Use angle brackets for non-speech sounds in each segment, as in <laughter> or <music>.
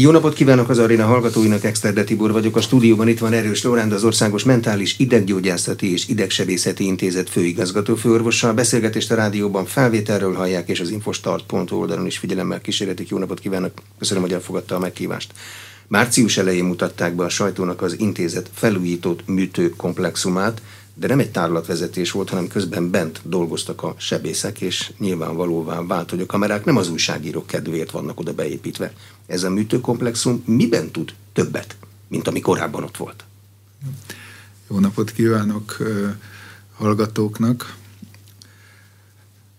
Jó napot kívánok az aréna hallgatóinak, Exterde Tibor vagyok. A stúdióban itt van Erős Lóránd, az Országos Mentális Ideggyógyászati és Idegsebészeti Intézet főigazgató főorvossal. Beszélgetést a rádióban felvételről hallják, és az infostart.hu oldalon is figyelemmel kísérletik. Jó napot kívánok, köszönöm, hogy elfogadta a meghívást. Március elején mutatták be a sajtónak az intézet felújított műtőkomplexumát, de nem egy tárlatvezetés volt, hanem közben bent dolgoztak a sebészek, és nyilvánvalóvá vált, hogy a kamerák nem az újságírók kedvéért vannak oda beépítve. Ez a műtőkomplexum miben tud többet, mint ami korábban ott volt? Jó napot kívánok hallgatóknak!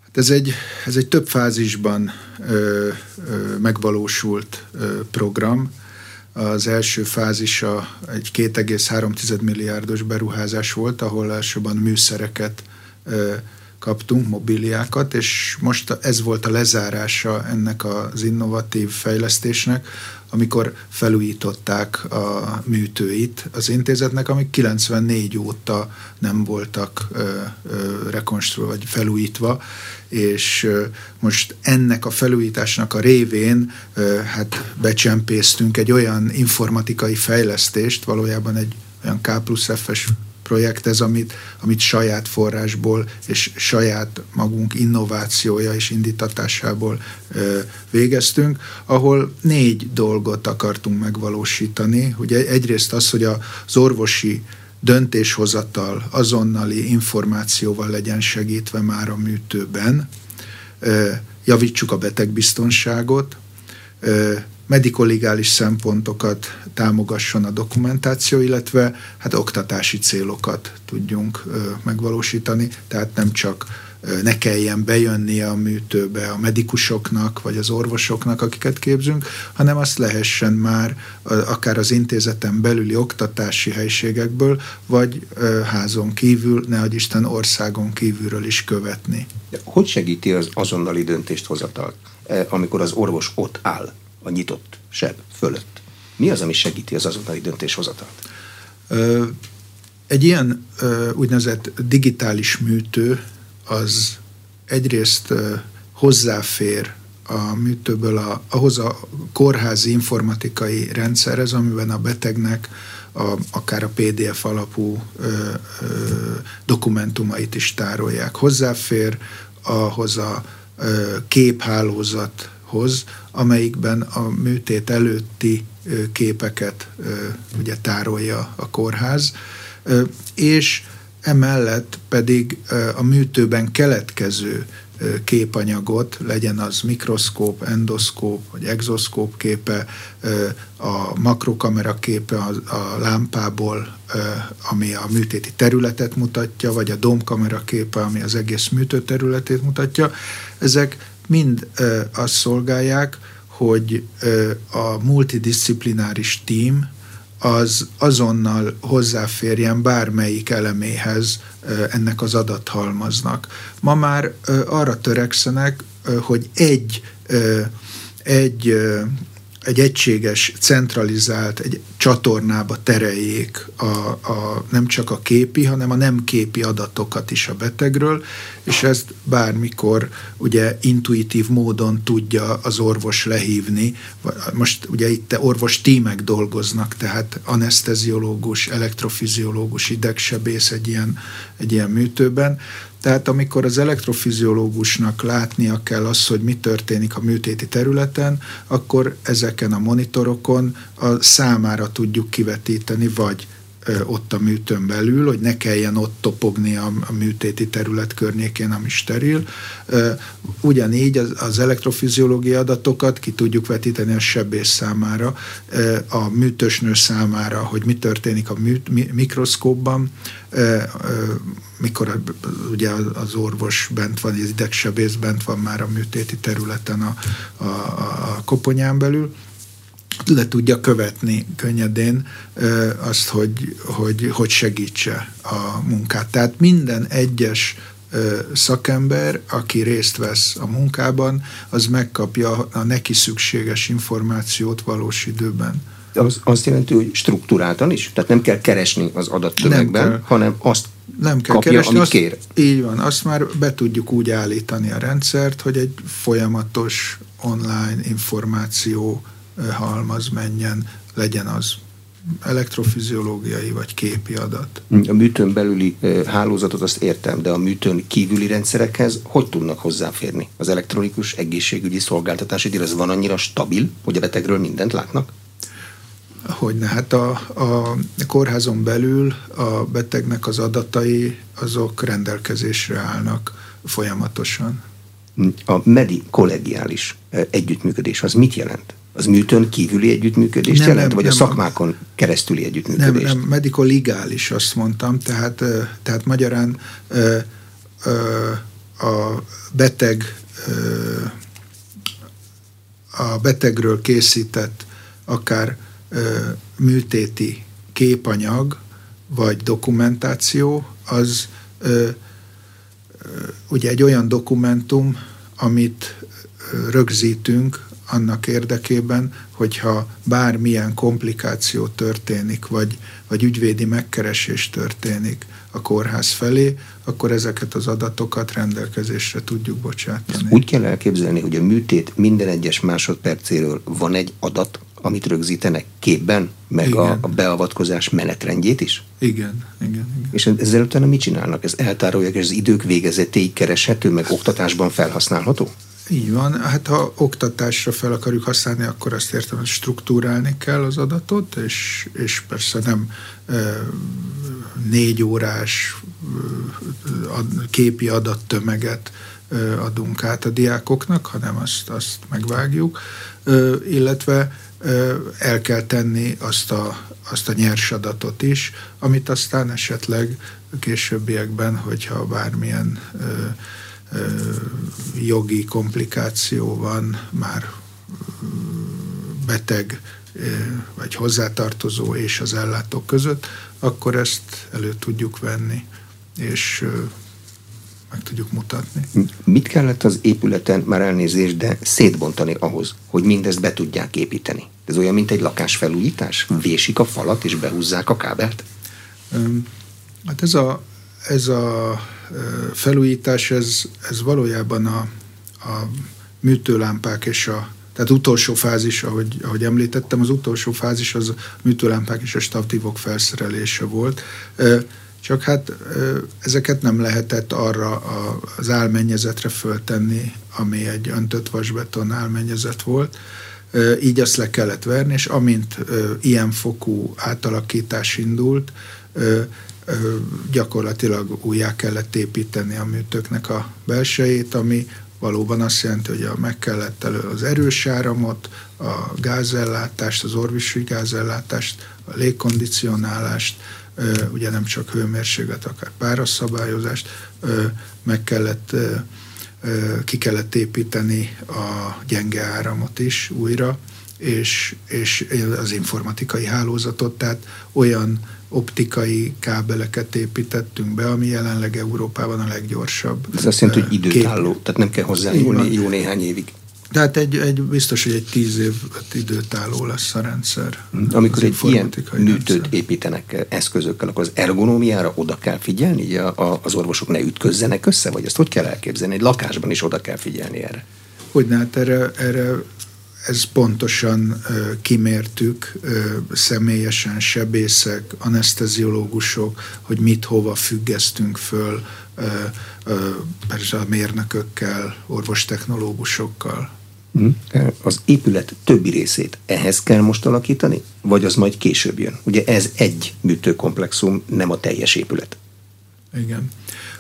Hát ez egy, ez egy több fázisban ö, ö, megvalósult ö, program. Az első fázisa egy 2,3 milliárdos beruházás volt, ahol elsőban műszereket kaptunk, mobiliákat, és most ez volt a lezárása ennek az innovatív fejlesztésnek, amikor felújították a műtőit az intézetnek, amik 94 óta nem voltak rekonstruálva vagy felújítva, és most ennek a felújításnak a révén hát becsempésztünk egy olyan informatikai fejlesztést, valójában egy olyan K plusz F-es projekt ez, amit, amit saját forrásból és saját magunk innovációja és indítatásából ö, végeztünk, ahol négy dolgot akartunk megvalósítani. Ugye egyrészt az, hogy az orvosi döntéshozatal azonnali információval legyen segítve már a műtőben, javítsuk a betegbiztonságot, medikoligális szempontokat támogasson a dokumentáció, illetve hát oktatási célokat tudjunk megvalósítani, tehát nem csak ne kelljen bejönni a műtőbe a medikusoknak, vagy az orvosoknak, akiket képzünk, hanem azt lehessen már akár az intézeten belüli oktatási helységekből, vagy házon kívül, ne Isten országon kívülről is követni. De hogy segíti az azonnali döntést hozatalt, amikor az orvos ott áll? A nyitott seb fölött. Mi az, ami segíti az azonnali döntéshozatalt? Egy ilyen úgynevezett digitális műtő az egyrészt hozzáfér a műtőből a, ahhoz a kórházi informatikai rendszerhez, amiben a betegnek a, akár a PDF alapú ö, ö, dokumentumait is tárolják. Hozzáfér ahhoz a ö, képhálózat hoz, amelyikben a műtét előtti képeket ugye tárolja a kórház, és emellett pedig a műtőben keletkező képanyagot, legyen az mikroszkóp, endoszkóp vagy exoszkóp képe, a makrokamera képe a, lámpából, ami a műtéti területet mutatja, vagy a domkamera képe, ami az egész műtő területét mutatja. Ezek mind ö, azt szolgálják, hogy ö, a multidisciplináris tím az azonnal hozzáférjen bármelyik eleméhez ö, ennek az adathalmaznak. Ma már ö, arra törekszenek, ö, hogy egy ö, egy egy egységes, centralizált, egy csatornába tereljék a, a, nem csak a képi, hanem a nem képi adatokat is a betegről, és ezt bármikor ugye intuitív módon tudja az orvos lehívni. Most ugye itt orvos tímek dolgoznak, tehát anesteziológus, elektrofiziológus, idegsebész egy ilyen, egy ilyen műtőben, tehát amikor az elektrofiziológusnak látnia kell az, hogy mi történik a műtéti területen, akkor ezeken a monitorokon a számára tudjuk kivetíteni, vagy ott a műtőn belül, hogy ne kelljen ott topogni a, műtéti terület környékén, ami steril. Ugyanígy az, elektrofiziológiai adatokat ki tudjuk vetíteni a sebész számára, a műtősnő számára, hogy mi történik a műt, mikroszkópban, mikor ugye az orvos bent van, az idegsebész bent van már a műtéti területen a, a, a koponyán belül, le tudja követni könnyedén azt, hogy, hogy, hogy segítse a munkát. Tehát minden egyes szakember, aki részt vesz a munkában, az megkapja a neki szükséges információt valós időben. Az azt jelenti, hogy struktúráltan is? Tehát nem kell keresni az adattömegben, hanem azt nem kell kapja, keresni, amit azt, kér? Így van, azt már be tudjuk úgy állítani a rendszert, hogy egy folyamatos online információ halmaz menjen, legyen az elektrofiziológiai vagy képi adat. A műtőn belüli hálózatot azt értem, de a műtőn kívüli rendszerekhez hogy tudnak hozzáférni? Az elektronikus egészségügyi szolgáltatási díj az van annyira stabil, hogy a betegről mindent látnak? Hogyne, hát a, a kórházon belül a betegnek az adatai azok rendelkezésre állnak folyamatosan. A medi kollegiális együttműködés az mit jelent? Az műtön kívüli együttműködést nem, jelent, nem, vagy nem, a szakmákon keresztüli együttműködést? Nem, nem, medikoligális azt mondtam, tehát, tehát magyarán a beteg a betegről készített akár műtéti képanyag vagy dokumentáció, az ugye egy olyan dokumentum, amit rögzítünk annak érdekében, hogyha bármilyen komplikáció történik, vagy, vagy ügyvédi megkeresés történik a kórház felé, akkor ezeket az adatokat rendelkezésre tudjuk bocsátani. Ezt úgy kell elképzelni, hogy a műtét minden egyes másodpercéről van egy adat, amit rögzítenek képben, meg igen. a, a beavatkozás menetrendjét is? Igen, igen, igen. És ezzel utána mit csinálnak? Ez eltárolják, és az idők végezetéig kereshető, meg oktatásban felhasználható? Így van, hát ha oktatásra fel akarjuk használni, akkor azt értem, hogy struktúrálni kell az adatot, és, és persze nem e, négy órás e, képi adattömeget e, adunk át a diákoknak, hanem azt, azt megvágjuk, e, illetve el kell tenni azt a, azt a nyers adatot is, amit aztán esetleg későbbiekben, hogyha bármilyen e, jogi komplikáció van, már beteg vagy hozzátartozó és az ellátók között, akkor ezt elő tudjuk venni, és meg tudjuk mutatni. Mit kellett az épületen, már elnézést, de szétbontani ahhoz, hogy mindezt be tudják építeni? Ez olyan, mint egy lakásfelújítás? Vésik a falat és behúzzák a kábelt? Hát ez a, ez a felújítás, ez, ez valójában a, a műtőlámpák és a tehát utolsó fázis, ahogy, ahogy említettem, az utolsó fázis az a műtőlámpák és a stavtívok felszerelése volt. Csak hát ezeket nem lehetett arra az álmennyezetre föltenni, ami egy öntött vasbeton álmennyezet volt. Így azt le kellett verni, és amint ilyen fokú átalakítás indult, gyakorlatilag újjá kellett építeni a műtőknek a belsejét, ami valóban azt jelenti, hogy meg kellett elő az erős áramot, a gázellátást, az orvisű gázellátást, a légkondicionálást, ugye nem csak hőmérséklet, akár párasszabályozást, meg kellett, ki kellett építeni a gyenge áramot is újra, és, és az informatikai hálózatot, tehát olyan optikai kábeleket építettünk be, ami jelenleg Európában a leggyorsabb. Ez azt jelenti, hogy időtálló, kép... tehát nem kell hozzá jó, jó néhány évig. Tehát egy, egy, biztos, hogy egy tíz év időtálló lesz a rendszer. Amikor egy ilyen műtőt rendszer. építenek eszközökkel, akkor az ergonómiára oda kell figyelni, hogy a, a, az orvosok ne ütközzenek össze, vagy ezt hogy kell elképzelni? Egy lakásban is oda kell figyelni erre. Hogy hát erre, erre ez pontosan kimértük személyesen sebészek, anesteziológusok, hogy mit hova függesztünk föl, persze a mérnökökkel, orvostechnológusokkal. Hm? Az épület többi részét ehhez kell most alakítani, vagy az majd később jön? Ugye ez egy műtőkomplexum, nem a teljes épület. Igen.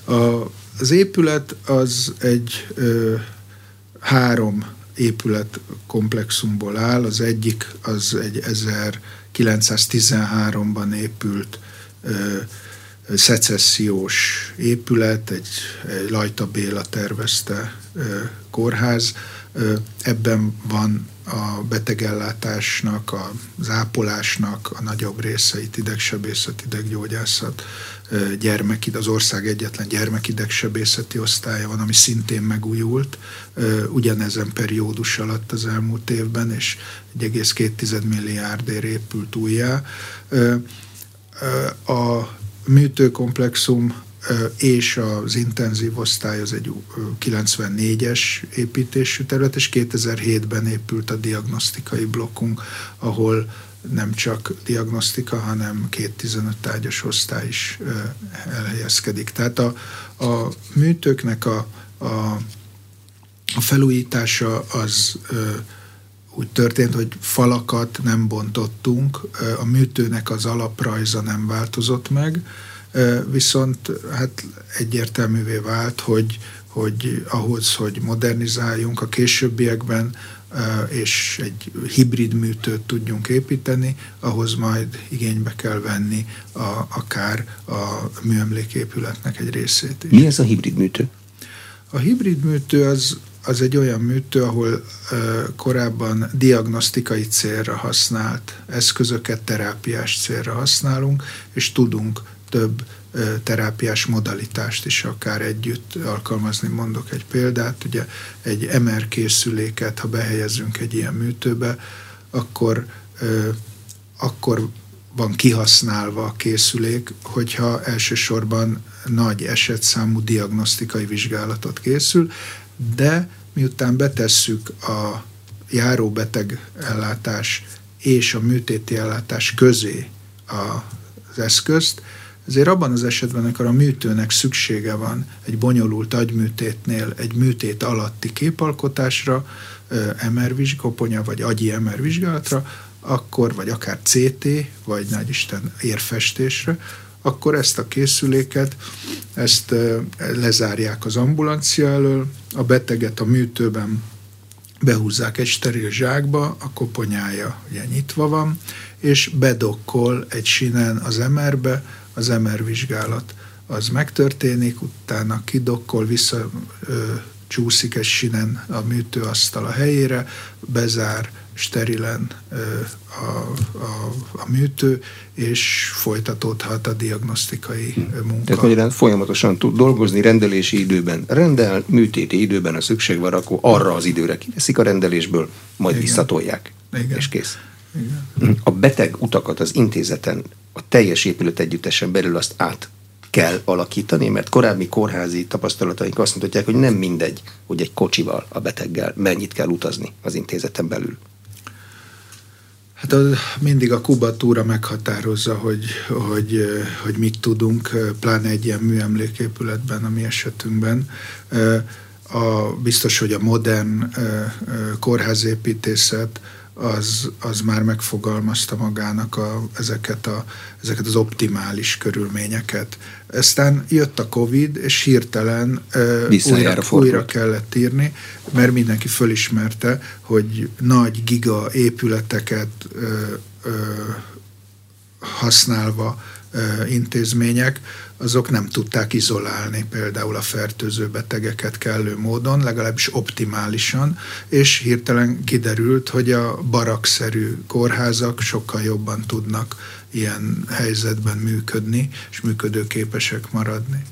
A, az épület az egy ö, három épület komplexumból áll. Az egyik az egy 1913-ban épült ö, szecessziós épület, egy, egy Lajta Béla tervezte ö, kórház. Ebben van a betegellátásnak, az ápolásnak a nagyobb részeit, idegsebészet, ideggyógyászat, gyermekid, az ország egyetlen gyermekidegsebészeti osztálya van, ami szintén megújult ugyanezen periódus alatt az elmúlt évben, és 1,2 milliárdért épült újjá. A műtőkomplexum és az intenzív osztály az egy 94-es építésű terület, és 2007-ben épült a diagnosztikai blokkunk, ahol nem csak diagnosztika, hanem két 15 tárgyas osztály is elhelyezkedik. Tehát a, a műtőknek a, a, a felújítása az úgy történt, hogy falakat nem bontottunk, a műtőnek az alaprajza nem változott meg, viszont hát egyértelművé vált, hogy, hogy ahhoz, hogy modernizáljunk a későbbiekben, és egy hibrid műtőt tudjunk építeni, ahhoz majd igénybe kell venni a, akár a műemléképületnek egy részét is. Mi ez a hibrid műtő? A hibrid műtő az, az egy olyan műtő, ahol uh, korábban diagnosztikai célra használt eszközöket terápiás célra használunk, és tudunk több terápiás modalitást is akár együtt alkalmazni. Mondok egy példát, ugye egy MR készüléket, ha behelyezünk egy ilyen műtőbe, akkor, akkor van kihasználva a készülék, hogyha elsősorban nagy esetszámú diagnosztikai vizsgálatot készül, de miután betesszük a járóbeteg ellátás és a műtéti ellátás közé az eszközt, ezért abban az esetben, amikor a műtőnek szüksége van egy bonyolult agyműtétnél egy műtét alatti képalkotásra, MR koponya vagy agyi MR vizsgálatra, akkor, vagy akár CT, vagy nagy Isten érfestésre, akkor ezt a készüléket, ezt lezárják az ambulancia elől, a beteget a műtőben behúzzák egy steril zsákba, a koponyája ugye nyitva van, és bedokkol egy sinen az MR-be, az MR vizsgálat az megtörténik, utána kidokkol, vissza ö, csúszik egy sinen a műtőasztal a helyére, bezár sterilen ö, a, a, a műtő, és folytatódhat a diagnosztikai hm. munka. Tehát magyarán folyamatosan tud dolgozni rendelési időben. Rendel, műtéti időben, a szükség van, akkor arra az időre kiveszik a rendelésből, majd Igen. visszatolják, Igen. és kész. Igen. A beteg utakat az intézeten a teljes épület együttesen belül azt át kell alakítani, mert korábbi kórházi tapasztalataink azt mutatják, hogy nem mindegy, hogy egy kocsival a beteggel mennyit kell utazni az intézeten belül. Hát az, mindig a kubatúra meghatározza, hogy, hogy, hogy mit tudunk, pláne egy ilyen műemléképületben, a mi esetünkben. A, biztos, hogy a modern kórházépítészet az, az már megfogalmazta magának a, ezeket, a, ezeket az optimális körülményeket. Aztán jött a Covid, és hirtelen újra, újra kellett írni, mert mindenki fölismerte, hogy nagy giga épületeket ö, ö, használva intézmények, azok nem tudták izolálni például a fertőző betegeket kellő módon, legalábbis optimálisan, és hirtelen kiderült, hogy a barakszerű kórházak sokkal jobban tudnak ilyen helyzetben működni, és működőképesek maradni.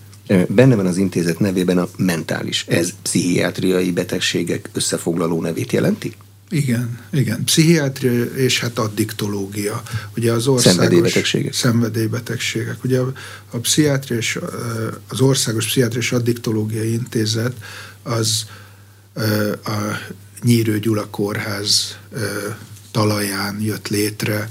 Benne van az intézet nevében a mentális. Ez pszichiátriai betegségek összefoglaló nevét jelenti? Igen, igen. Pszichiátria és hát addiktológia. Ugye az országos szenvedélybetegségek. szenvedélybetegségek. Ugye a, a pszichiátria és az országos pszichiátria és addiktológiai intézet az a Nyírő Gyula kórház talaján jött létre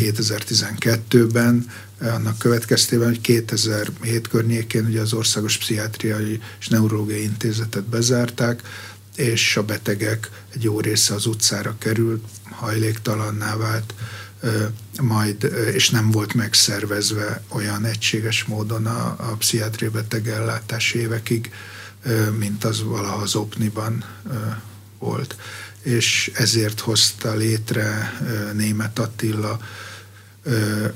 2012-ben, annak következtében, hogy 2007 környékén ugye az Országos Pszichiátriai és Neurológiai Intézetet bezárták, és a betegek egy jó része az utcára került, hajléktalanná vált, majd, és nem volt megszervezve olyan egységes módon a, a pszichiátriai betegellátás évekig, mint az valaha az Opniban volt. És ezért hozta létre német Attila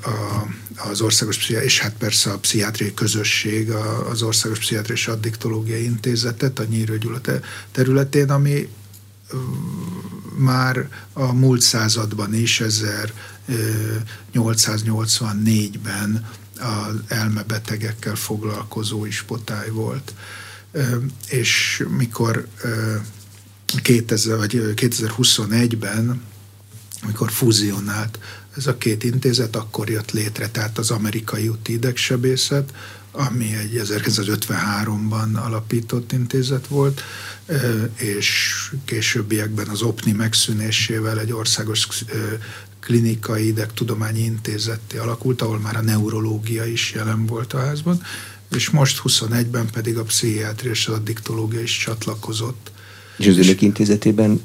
a, az országos és hát persze a pszichiátriai közösség, az országos pszichiátriai és addiktológiai intézetet a Nyírő Gyula területén, ami már a múlt században is, 1884-ben az elmebetegekkel foglalkozó ispotály volt. És mikor 2000, vagy 2021-ben amikor fúzionált ez a két intézet, akkor jött létre, tehát az amerikai úti idegsebészet, ami egy 1953-ban alapított intézet volt, és későbbiekben az OPNI megszűnésével egy országos klinikai idegtudományi intézetté alakult, ahol már a neurológia is jelen volt a házban, és most 21-ben pedig a pszichiátria és az addiktológia is csatlakozott. És az önök intézetében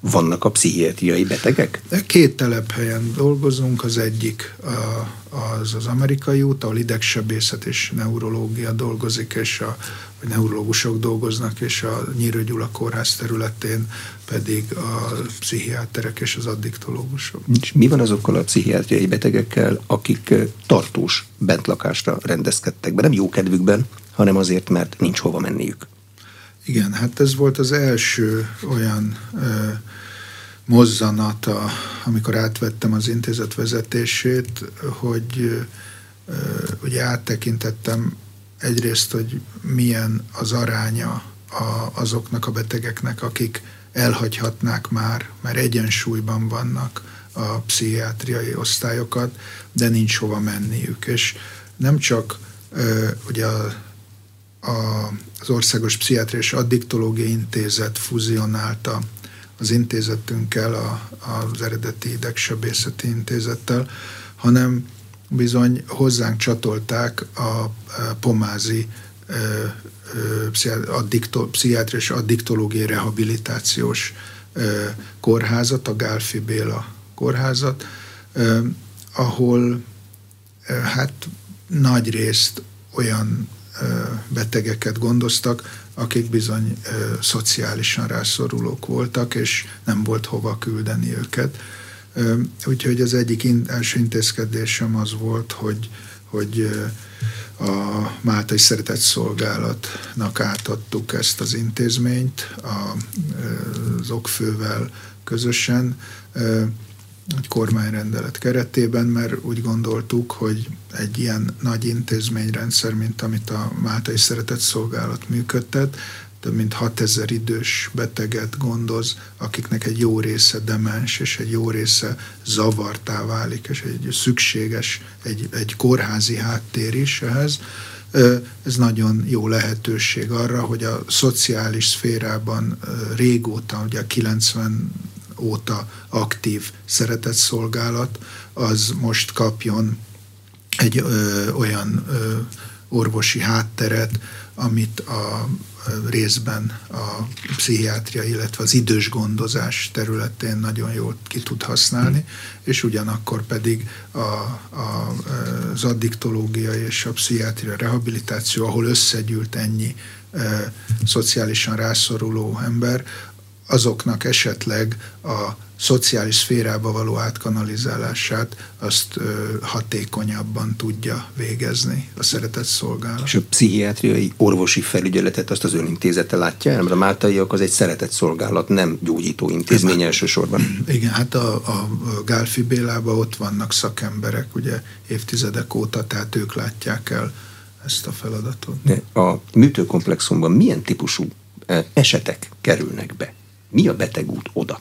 vannak a pszichiátriai betegek? Két telephelyen dolgozunk, az egyik az az amerikai út, ahol idegsebészet és neurológia dolgozik, és a vagy neurológusok dolgoznak, és a Nyírő Gyula kórház területén pedig a pszichiáterek és az addiktológusok. És mi van azokkal a pszichiátriai betegekkel, akik tartós bentlakásra rendezkedtek be? Nem jó kedvükben, hanem azért, mert nincs hova menniük. Igen, hát ez volt az első olyan ö, mozzanata, amikor átvettem az intézet vezetését, hogy ö, ugye áttekintettem egyrészt, hogy milyen az aránya a, azoknak a betegeknek, akik elhagyhatnák már, mert egyensúlyban vannak a pszichiátriai osztályokat, de nincs hova menniük. És nem csak ö, ugye a az Országos Pszichiátriai és Addiktológiai Intézet fuzionálta az intézetünkkel, a, az eredeti idegsebészeti intézettel, hanem bizony hozzánk csatolták a pomázi pszichiátriai és addiktológiai rehabilitációs kórházat, a Gálfi Béla kórházat, ahol hát nagy részt olyan betegeket gondoztak, akik bizony szociálisan rászorulók voltak, és nem volt hova küldeni őket. Úgyhogy az egyik első intézkedésem az volt, hogy, hogy a Máltai Szeretett Szolgálatnak átadtuk ezt az intézményt az okfővel közösen, egy kormányrendelet keretében, mert úgy gondoltuk, hogy egy ilyen nagy intézményrendszer, mint amit a Máltai Szeretett Szolgálat működtet, több mint 6000 idős beteget gondoz, akiknek egy jó része demens, és egy jó része zavartá válik, és egy szükséges, egy, egy kórházi háttér is ehhez. Ez nagyon jó lehetőség arra, hogy a szociális szférában régóta, ugye 90 óta aktív szeretetszolgálat, az most kapjon egy ö, olyan ö, orvosi hátteret, amit a részben a pszichiátria, illetve az idős gondozás területén nagyon jól ki tud használni, és ugyanakkor pedig a, a, az addiktológia és a pszichiátria rehabilitáció, ahol összegyűlt ennyi e, szociálisan rászoruló ember, azoknak esetleg a szociális szférába való átkanalizálását azt ö, hatékonyabban tudja végezni a szeretett szolgálat. És a pszichiátriai orvosi felügyeletet azt az önintézete látja el? Mert a Máltaiak az egy szeretett szolgálat, nem gyógyító intézmény elsősorban. Igen, hát a, a Gálfi Bélában ott vannak szakemberek, ugye évtizedek óta, tehát ők látják el ezt a feladatot. De a műtőkomplexumban milyen típusú esetek kerülnek be? Mi a betegút oda?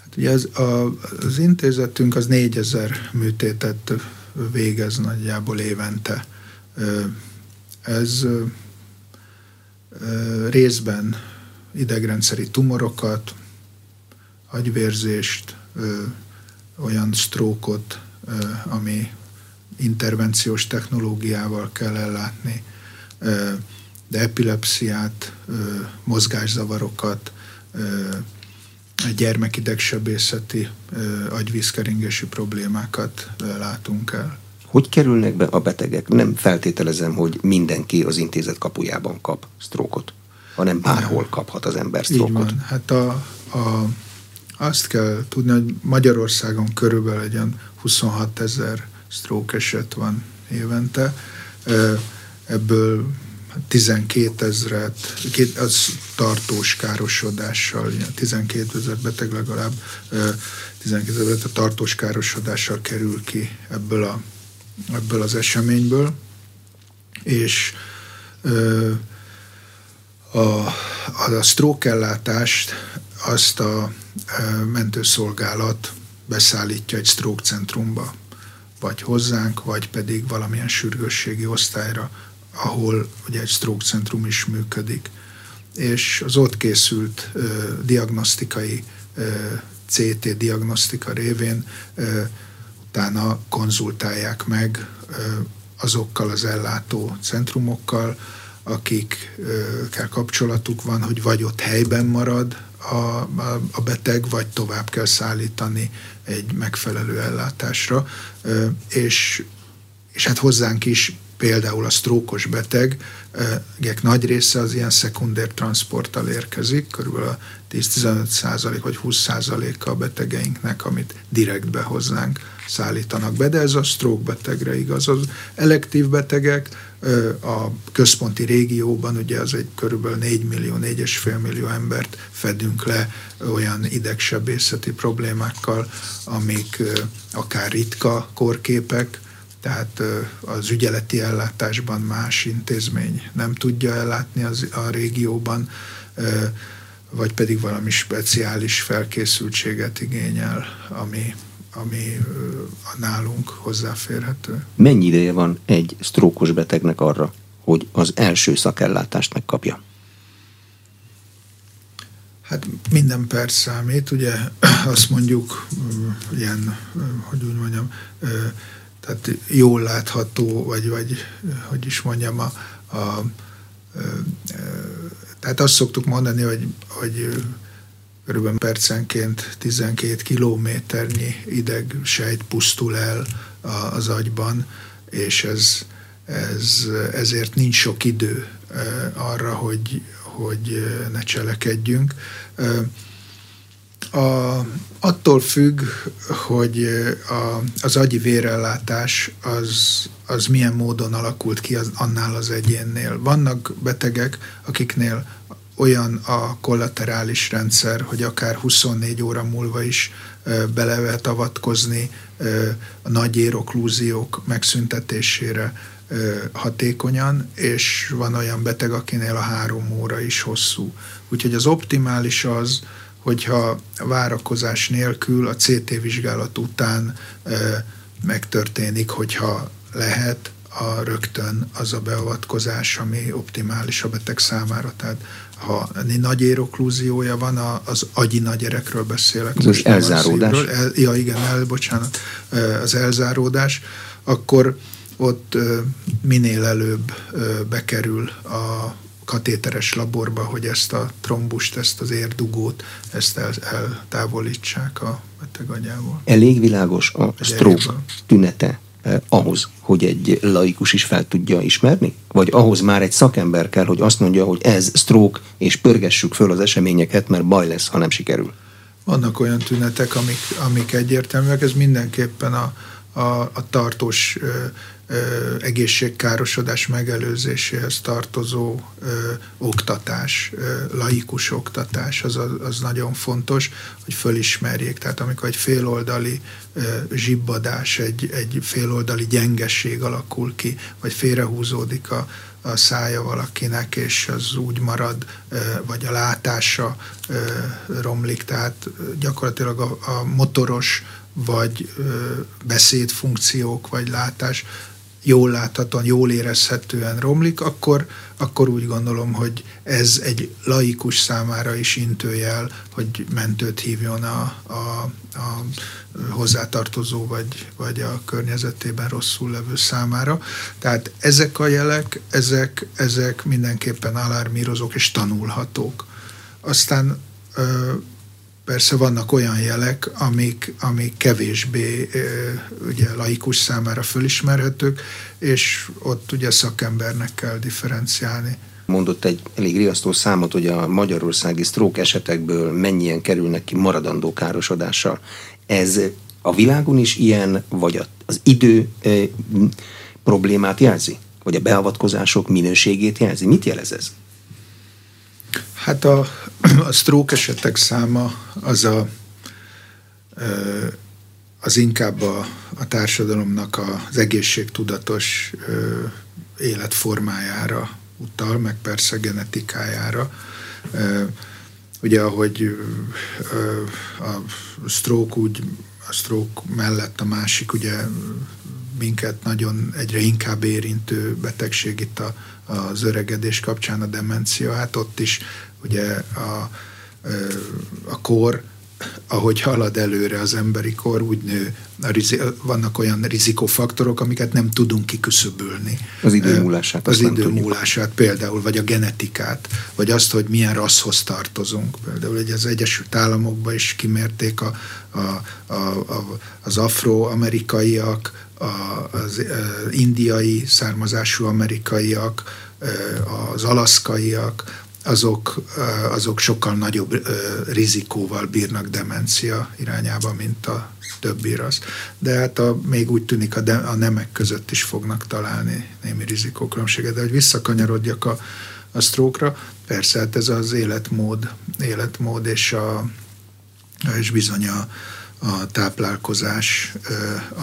Hát ugye az, a, az intézetünk az 4000 műtétet végez nagyjából évente. Ez részben idegrendszeri tumorokat, agyvérzést, olyan sztrókot, ami intervenciós technológiával kell ellátni, de epilepsziát, mozgászavarokat, gyermekidegsebészeti, agyvízkeringési problémákat látunk el. Hogy kerülnek be a betegek? Nem feltételezem, hogy mindenki az intézet kapujában kap sztrókot, hanem bárhol kaphat az ember sztrókot. Így van. Hát a, a, azt kell tudni, hogy Magyarországon körülbelül egy 26 ezer sztrók eset van évente. Ebből 12 ezret, az tartós károsodással, 12 ezer beteg legalább 12 ezer a tartós károsodással kerül ki ebből, a, ebből az eseményből, és a, a, a stroke ellátást azt a mentőszolgálat beszállítja egy stroke centrumba, vagy hozzánk, vagy pedig valamilyen sürgősségi osztályra, ahol ugye egy stroke centrum is működik. És az ott készült ö, diagnosztikai ö, CT diagnosztika révén ö, utána konzultálják meg ö, azokkal az ellátó centrumokkal, akikkel kapcsolatuk van, hogy vagy ott helyben marad a, a, a beteg, vagy tovább kell szállítani egy megfelelő ellátásra, és, és hát hozzánk is például a sztrókos betegek nagy része az ilyen szekundér transporttal érkezik, körülbelül 10-15 százalék vagy 20 százaléka a betegeinknek, amit direktbe hozzánk szállítanak be, de ez a stroke betegre igaz. Az elektív betegek a központi régióban, ugye az egy körülbelül 4 millió, 4,5 millió embert fedünk le olyan idegsebészeti problémákkal, amik akár ritka korképek, tehát az ügyeleti ellátásban más intézmény nem tudja ellátni az, a régióban, vagy pedig valami speciális felkészültséget igényel, ami, ami nálunk hozzáférhető. Mennyi ideje van egy sztrókos betegnek arra, hogy az első szakellátást megkapja? Hát minden perc számít, ugye <clears throat> azt mondjuk ilyen, hogy úgy mondjam, tehát jól látható, vagy, vagy hogy is mondjam, a, a, a, tehát azt szoktuk mondani, hogy, hogy körülbelül percenként 12 kilométernyi ideg sejt pusztul el az agyban, és ez, ez, ezért nincs sok idő arra, hogy, hogy ne cselekedjünk. A, attól függ, hogy a, az agyi vérellátás az, az milyen módon alakult ki az, annál az egyénnél. Vannak betegek, akiknél olyan a kollaterális rendszer, hogy akár 24 óra múlva is bele lehet avatkozni a nagy éroklúziók megszüntetésére hatékonyan, és van olyan beteg, akinél a három óra is hosszú. Úgyhogy az optimális az, hogyha várakozás nélkül a CT vizsgálat után megtörténik, hogyha lehet, a rögtön az a beavatkozás, ami optimális a beteg számára. Tehát ha nagy éroklúziója van, az agyi nagyerekről beszélek. Az most elzáródás. El, ja, igen, el, bocsánat, az elzáródás, akkor ott minél előbb bekerül a katéteres laborba, hogy ezt a trombust, ezt az érdugót, ezt el, eltávolítsák a beteg agyából. Elég világos a stroke tünete eh, ahhoz, hogy egy laikus is fel tudja ismerni? Vagy ahhoz már egy szakember kell, hogy azt mondja, hogy ez stroke, és pörgessük föl az eseményeket, mert baj lesz, ha nem sikerül? Vannak olyan tünetek, amik, amik egyértelműek, ez mindenképpen a, a, a tartós egészségkárosodás megelőzéséhez tartozó ö, oktatás, ö, laikus oktatás, az, az nagyon fontos, hogy fölismerjék. Tehát amikor egy féloldali ö, zsibbadás, egy, egy féloldali gyengesség alakul ki, vagy félrehúzódik a, a szája valakinek, és az úgy marad, vagy a látása romlik, tehát gyakorlatilag a, a motoros vagy beszédfunkciók, vagy látás jól láthatóan, jól érezhetően romlik, akkor, akkor úgy gondolom, hogy ez egy laikus számára is intőjel, hogy mentőt hívjon a, a, a hozzátartozó vagy, vagy a környezetében rosszul levő számára. Tehát ezek a jelek, ezek, ezek mindenképpen alarmírozók és tanulhatók. Aztán Persze vannak olyan jelek, amik, amik kevésbé ugye, laikus számára fölismerhetők, és ott ugye szakembernek kell differenciálni. Mondott egy elég riasztó számot, hogy a magyarországi sztrók esetekből mennyien kerülnek ki maradandó károsodással. Ez a világon is ilyen, vagy az idő problémát jelzi? Vagy a beavatkozások minőségét jelzi? Mit jelez ez? Hát a, a stroke esetek száma az a, az inkább a, a társadalomnak az egészségtudatos életformájára utal, meg persze genetikájára. ugye ahogy a stroke úgy, a stroke mellett a másik ugye minket nagyon egyre inkább érintő betegség itt a, az öregedés kapcsán a demencia, hát ott is ugye a, a kor ahogy halad előre az emberi kor, úgy nő. A rizi, vannak olyan rizikofaktorok, amiket nem tudunk kiküszöbölni. Az idő múlását. Az idő múlását például, vagy a genetikát, vagy azt, hogy milyen rasszhoz tartozunk. Például hogy az Egyesült Államokban is kimérték a, a, a, a, az afroamerikaiak, az, indiai származású amerikaiak, az alaszkaiak, azok, azok sokkal nagyobb rizikóval bírnak demencia irányába, mint a többi rasz. De hát a, még úgy tűnik a, de, a nemek között is fognak találni némi rizikókülönbséget. De hogy visszakanyarodjak a, a sztrókra, persze hát ez az életmód, életmód és, a, és bizony a, a táplálkozás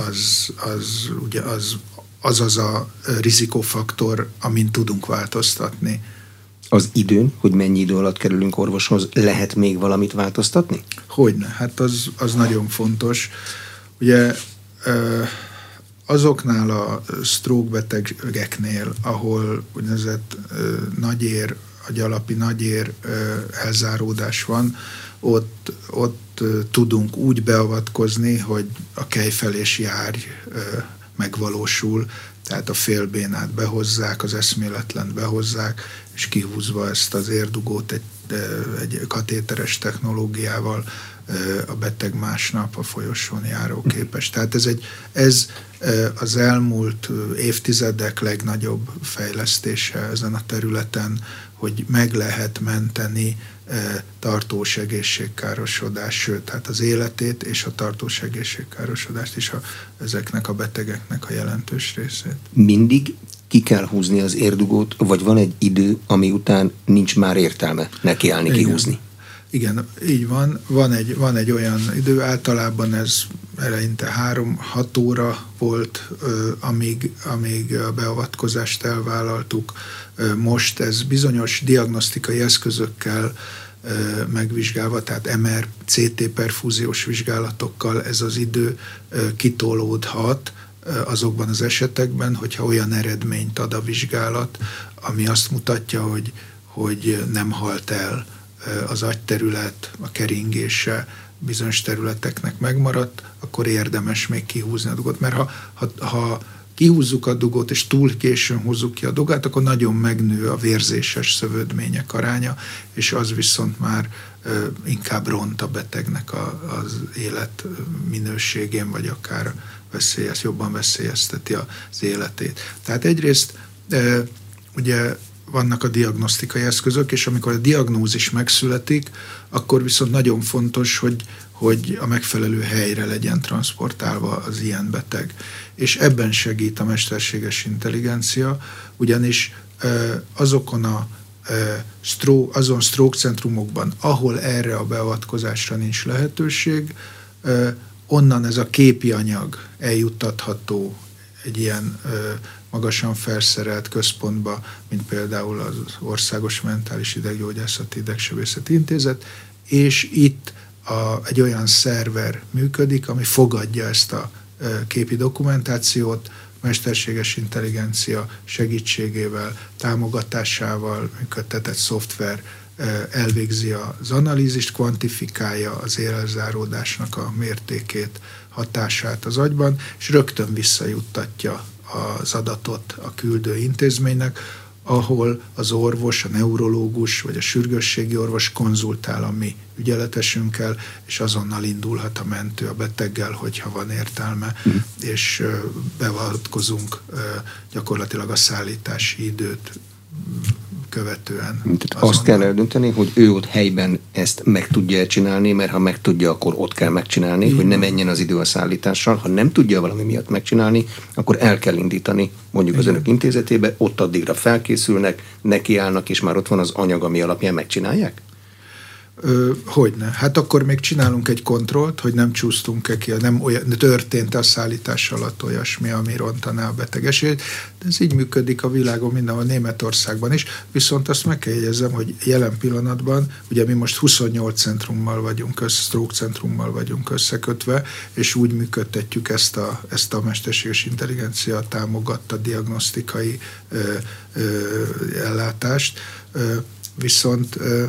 az, az, ugye az, az az a rizikófaktor, amin tudunk változtatni az időn, hogy mennyi idő alatt kerülünk orvoshoz, lehet még valamit változtatni? Hogyne, hát az, az nagyon fontos. Ugye azoknál a stroke betegeknél, ahol úgynevezett nagyér, a gyalapi nagyér elzáródás van, ott, ott tudunk úgy beavatkozni, hogy a kejfelés járj megvalósul, tehát a félbénát behozzák, az eszméletlen behozzák, és kihúzva ezt az érdugót egy, egy katéteres technológiával a beteg másnap a folyosón járó képes. Tehát ez, egy, ez az elmúlt évtizedek legnagyobb fejlesztése ezen a területen, hogy meg lehet menteni tartós egészségkárosodás, sőt, hát az életét és a tartós egészségkárosodást is a, ezeknek a betegeknek a jelentős részét. Mindig ki kell húzni az érdugót, vagy van egy idő, ami után nincs már értelme nekiállni Igen. kihúzni? Igen, így van. Van egy, van egy olyan idő, általában ez eleinte három-hat óra volt, amíg, amíg a beavatkozást elvállaltuk. Most ez bizonyos diagnosztikai eszközökkel megvizsgálva, tehát MR, CT perfúziós vizsgálatokkal ez az idő kitolódhat azokban az esetekben, hogyha olyan eredményt ad a vizsgálat, ami azt mutatja, hogy, hogy nem halt el az agyterület, a keringése bizonyos területeknek megmaradt, akkor érdemes még kihúzni a dugot. Mert ha, ha, ha kihúzzuk a dugót, és túl későn húzzuk ki a dugát, akkor nagyon megnő a vérzéses szövődmények aránya, és az viszont már inkább ront a betegnek a, az élet minőségén, vagy akár veszélyez, jobban veszélyezteti az életét. Tehát egyrészt ugye vannak a diagnosztikai eszközök, és amikor a diagnózis megszületik, akkor viszont nagyon fontos, hogy, hogy a megfelelő helyre legyen transportálva az ilyen beteg. És ebben segít a mesterséges intelligencia, ugyanis azokon a stroke, azon stroke centrumokban, ahol erre a beavatkozásra nincs lehetőség, onnan ez a képi anyag eljuttatható egy ilyen magasan felszerelt központba, mint például az Országos Mentális Ideggyógyászati Idegsebészeti Intézet, és itt a, egy olyan szerver működik, ami fogadja ezt a képi dokumentációt, mesterséges intelligencia segítségével, támogatásával működtetett szoftver elvégzi az analízist, kvantifikálja az élelzáródásnak a mértékét, hatását az agyban, és rögtön visszajuttatja az adatot a küldő intézménynek, ahol az orvos, a neurológus vagy a sürgősségi orvos konzultál a mi ügyeletesünkkel, és azonnal indulhat a mentő a beteggel, hogyha van értelme, mm. és beavatkozunk gyakorlatilag a szállítási időt követően. Tehát azt kell eldönteni, hogy ő ott helyben ezt meg tudja csinálni, mert ha meg tudja, akkor ott kell megcsinálni, Igen. hogy ne menjen az idő a szállítással. Ha nem tudja valami miatt megcsinálni, akkor el kell indítani mondjuk Igen. az önök intézetébe, ott addigra felkészülnek, nekiállnak, és már ott van az anyag, ami alapján megcsinálják? Ö, hogyne. Hát akkor még csinálunk egy kontrollt, hogy nem csúsztunk-e ki, nem olyan, történt a szállítás alatt olyasmi, ami rontaná a betegesét. De ez így működik a világon mindenhol, Németországban is. Viszont azt meg kell jegyezem, hogy jelen pillanatban, ugye mi most 28 centrummal vagyunk, össze, stroke centrummal vagyunk összekötve, és úgy működtetjük ezt a, ezt a mesterséges intelligencia támogatta diagnosztikai ö, ö, ellátást. Ö, viszont ö,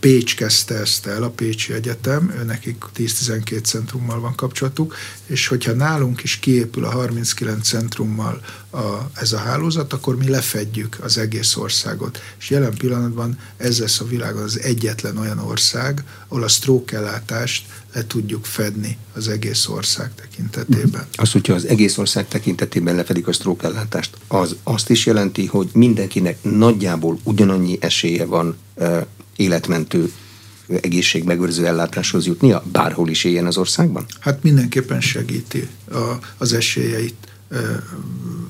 Pécs kezdte ezt el, a Pécsi Egyetem, nekik 10-12 centrummal van kapcsolatuk, és hogyha nálunk is kiépül a 39 centrummal a, ez a hálózat, akkor mi lefedjük az egész országot. És jelen pillanatban ez lesz a világon az egyetlen olyan ország, ahol a stroke ellátást le tudjuk fedni az egész ország tekintetében. Mhm. Az, hogyha az egész ország tekintetében lefedik a stroke ellátást, az azt is jelenti, hogy mindenkinek nagyjából ugyanannyi esélye van életmentő egészségmegőrző ellátáshoz jutnia, bárhol is éljen az országban? Hát mindenképpen segíti a, az esélyeit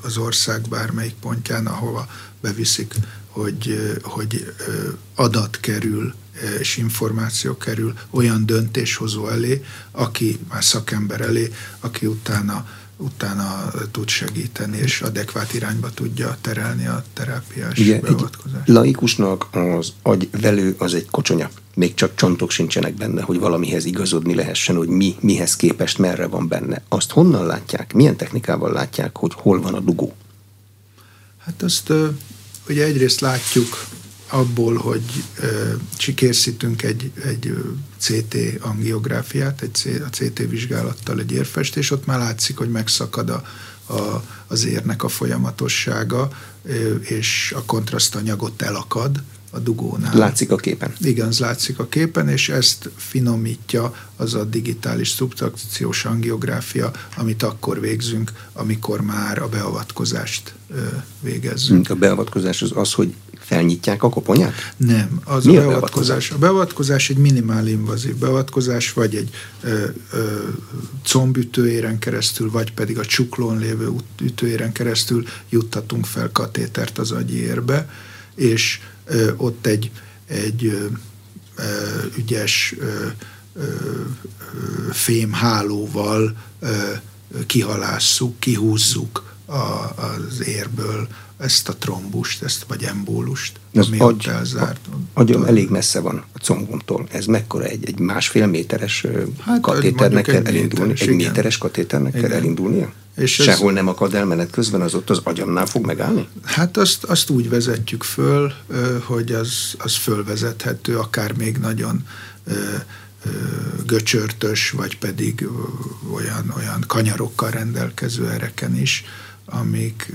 az ország bármelyik pontján, ahova beviszik, hogy, hogy adat kerül és információ kerül olyan döntéshozó elé, aki már szakember elé, aki utána utána tud segíteni, és adekvát irányba tudja terelni a terápiás Ugye, beavatkozást. laikusnak az agyvelő az egy kocsonya. Még csak csontok sincsenek benne, hogy valamihez igazodni lehessen, hogy mi mihez képest merre van benne. Azt honnan látják, milyen technikával látják, hogy hol van a dugó? Hát azt ugye egyrészt látjuk abból, hogy készítünk egy, egy CT angiográfiát, egy a CT vizsgálattal egy érfest, és ott már látszik, hogy megszakad a, a, az érnek a folyamatossága, és a kontrasztanyagot elakad, a dugónál. Látszik a képen. Igen, az látszik a képen, és ezt finomítja az a digitális szubtrakciós angiográfia, amit akkor végzünk, amikor már a beavatkozást végezzünk. A beavatkozás az az, hogy felnyitják a koponyát? Nem. Az Mi a, beavatkozás? a beavatkozás? A beavatkozás egy minimál invazív beavatkozás, vagy egy ö, ö, combütőéren keresztül, vagy pedig a csuklón lévő ütőéren keresztül juttatunk fel katétert az agyérbe, és ö, ott egy, egy ö, ö, ügyes ö, ö, fémhálóval ö, kihalásszuk, kihúzzuk a, az érből ezt a trombust, ezt vagy embólust, az ami agy, elzárt. Agyam elég messze van a combomtól. Ez mekkora egy, egy másfél méteres hát, katéternek kell elindulni? Méteres, egy igen. méteres katéternek igen. kell elindulnia? És Sehol ez, nem akad el menet közben, az ott az agyamnál fog megállni? Hát azt, azt úgy vezetjük föl, hogy az, az fölvezethető, akár még nagyon göcsörtös, vagy pedig olyan, olyan kanyarokkal rendelkező ereken is, amik,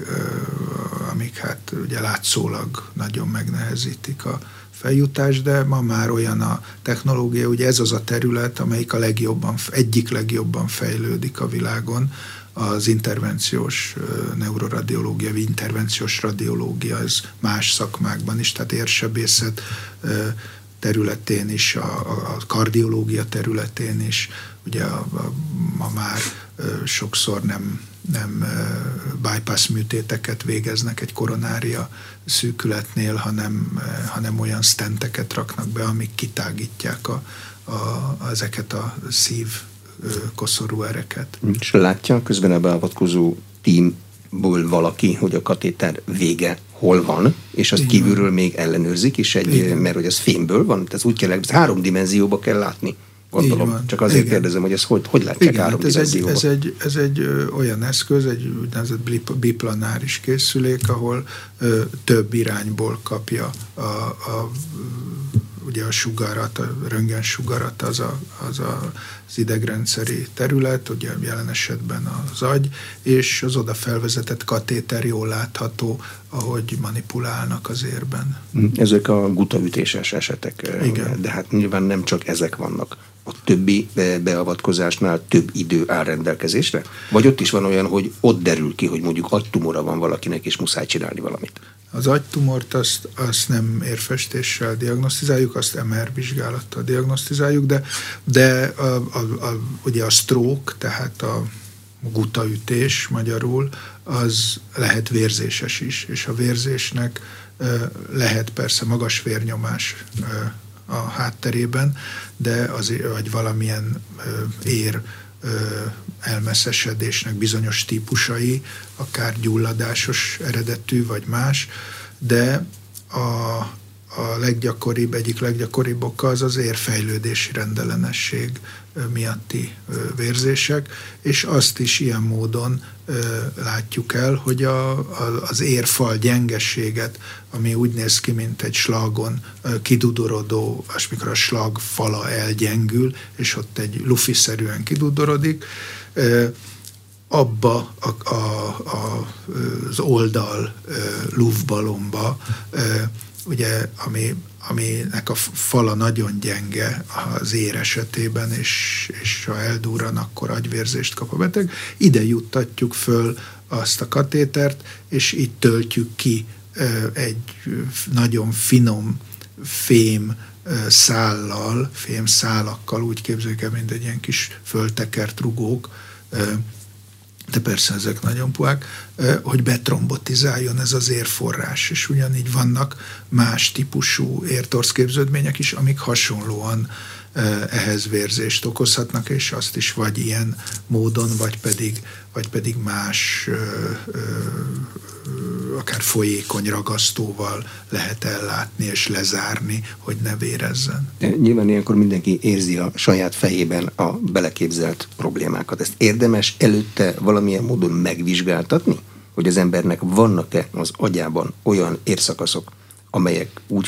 amik hát ugye látszólag nagyon megnehezítik a feljutást, de ma már olyan a technológia, ugye ez az a terület, amelyik a legjobban, egyik legjobban fejlődik a világon, az intervenciós neuroradiológia, vagy intervenciós radiológia, ez más szakmákban is, tehát érsebészet területén is, a, a kardiológia területén is, ugye a, a, ma már sokszor nem nem bypass műtéteket végeznek egy koronária szűkületnél, hanem, hanem olyan stenteket raknak be, amik kitágítják a, a, ezeket a szív koszorú ereket. És látja közben a beavatkozó tímból valaki, hogy a katéter vége hol van, és azt Igen. kívülről még ellenőrzik, és egy, Igen. mert hogy az fémből van, tehát úgy kell, három dimenzióba kell látni gondolom. Csak azért Igen. kérdezem, hogy ez hogy, hogy látják Igen, hát ez egy, ez, egy, ez egy ö, olyan eszköz, egy úgynevezett biplanáris készülék, ahol ö, több irányból kapja a, a ugye a sugarat, a röntgen sugarat az, a, az a, az idegrendszeri terület, ugye jelen esetben az agy, és az oda felvezetett katéter jól látható, ahogy manipulálnak az érben. Ezek a gutaütéses esetek, Igen. de hát nyilván nem csak ezek vannak a többi beavatkozásnál több idő áll rendelkezésre? Vagy ott is van olyan, hogy ott derül ki, hogy mondjuk agytumora van valakinek, és muszáj csinálni valamit? Az agytumort azt, azt nem érfestéssel diagnosztizáljuk, azt MR vizsgálattal diagnosztizáljuk, de, de a, a, a, ugye a stroke, tehát a gutaütés magyarul, az lehet vérzéses is, és a vérzésnek lehet persze magas vérnyomás a hátterében, de az, vagy valamilyen ér elmeszesedésnek bizonyos típusai, akár gyulladásos eredetű, vagy más, de a, a leggyakoribb, egyik leggyakoribb oka az az érfejlődési rendellenesség miatti vérzések, és azt is ilyen módon látjuk el, hogy a, a, az érfal gyengességet, ami úgy néz ki, mint egy slagon kidudorodó, és mikor a slag fala elgyengül, és ott egy lufiszerűen kidudorodik, abba a, a, a, az oldal lufbalomba, ugye, ami, aminek a fala nagyon gyenge az ér esetében, és, és ha eldurran, akkor agyvérzést kap a beteg. Ide juttatjuk föl azt a katétert, és itt töltjük ki egy nagyon finom fém szállal, fém szálakkal, úgy képzeljük el, mint egy ilyen kis föltekert rugók, de persze ezek nagyon puhák, hogy betrombotizáljon ez az érforrás, és ugyanígy vannak más típusú értorszképződmények is, amik hasonlóan ehhez vérzést okozhatnak, és azt is vagy ilyen módon, vagy pedig, vagy pedig más akár folyékony ragasztóval lehet ellátni és lezárni, hogy ne vérezzen. Nyilván ilyenkor mindenki érzi a saját fejében a beleképzelt problémákat. Ezt érdemes előtte valamilyen módon megvizsgáltatni? Hogy az embernek vannak-e az agyában olyan érszakaszok, amelyek úgy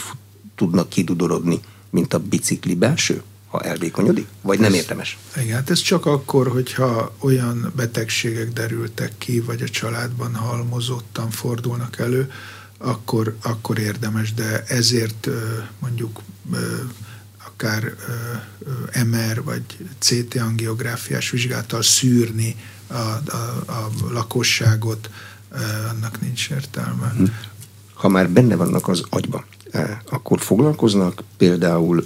tudnak kidudorodni, mint a bicikli belső? Ha elvékonyodik? Vagy nem érdemes? Igen, hát ez csak akkor, hogyha olyan betegségek derültek ki, vagy a családban halmozottan fordulnak elő, akkor, akkor érdemes, de ezért mondjuk akár MR vagy CT angiográfiás vizsgálattal szűrni a, a, a lakosságot, annak nincs értelme. Hm. Ha már benne vannak az agyba, akkor foglalkoznak például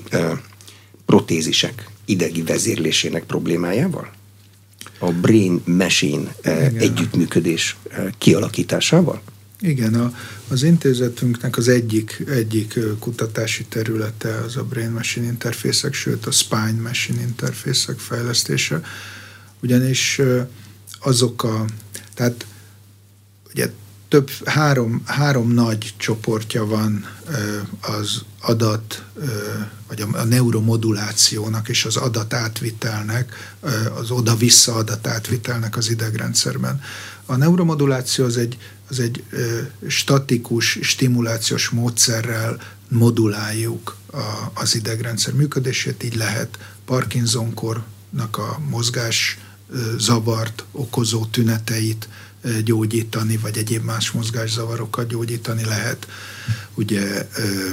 protézisek idegi vezérlésének problémájával? A brain-machine eh, együttműködés eh, kialakításával? Igen, a, az intézetünknek az egyik, egyik kutatási területe az a brain-machine interfészek, sőt a spine-machine interfészek fejlesztése, ugyanis azok a, tehát ugye több, három, három nagy csoportja van az adat, vagy a neuromodulációnak és az adatátvitelnek, az oda-vissza adatátvitelnek az idegrendszerben. A neuromoduláció az egy, az egy statikus, stimulációs módszerrel moduláljuk a, az idegrendszer működését, így lehet Parkinson-kornak a mozgás zavart okozó tüneteit gyógyítani, vagy egyéb más mozgászavarokat gyógyítani lehet. Ugye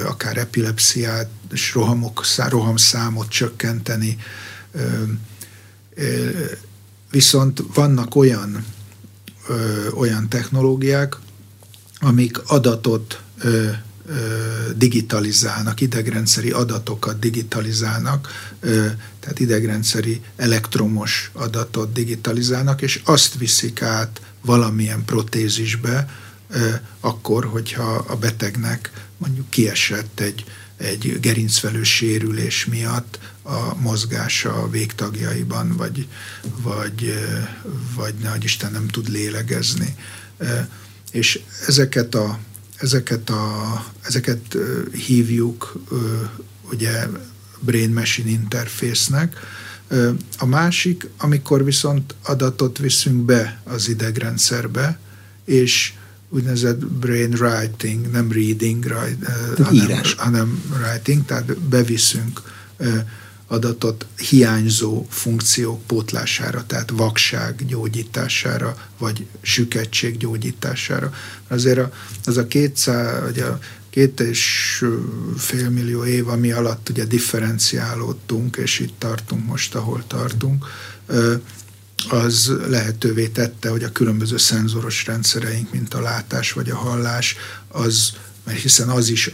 akár epilepsziát rohamok, rohamszámot csökkenteni. Viszont vannak olyan, olyan technológiák, amik adatot digitalizálnak, idegrendszeri adatokat digitalizálnak, tehát idegrendszeri elektromos adatot digitalizálnak, és azt viszik át valamilyen protézisbe, akkor, hogyha a betegnek mondjuk kiesett egy, egy gerincvelő sérülés miatt a mozgása a végtagjaiban, vagy, vagy, vagy ne Isten nem tud lélegezni. És ezeket a, ezeket a, ezeket hívjuk ugye brain-machine interfésznek, a másik, amikor viszont adatot viszünk be az idegrendszerbe, és úgynevezett brain writing, nem reading, hanem, hanem writing, tehát beviszünk adatot hiányzó funkciók pótlására, tehát vakság gyógyítására, vagy süketség gyógyítására. Azért a, az a 200, vagy a két és fél millió év, ami alatt ugye differenciálódtunk, és itt tartunk most, ahol tartunk, az lehetővé tette, hogy a különböző szenzoros rendszereink, mint a látás vagy a hallás, az, mert hiszen az is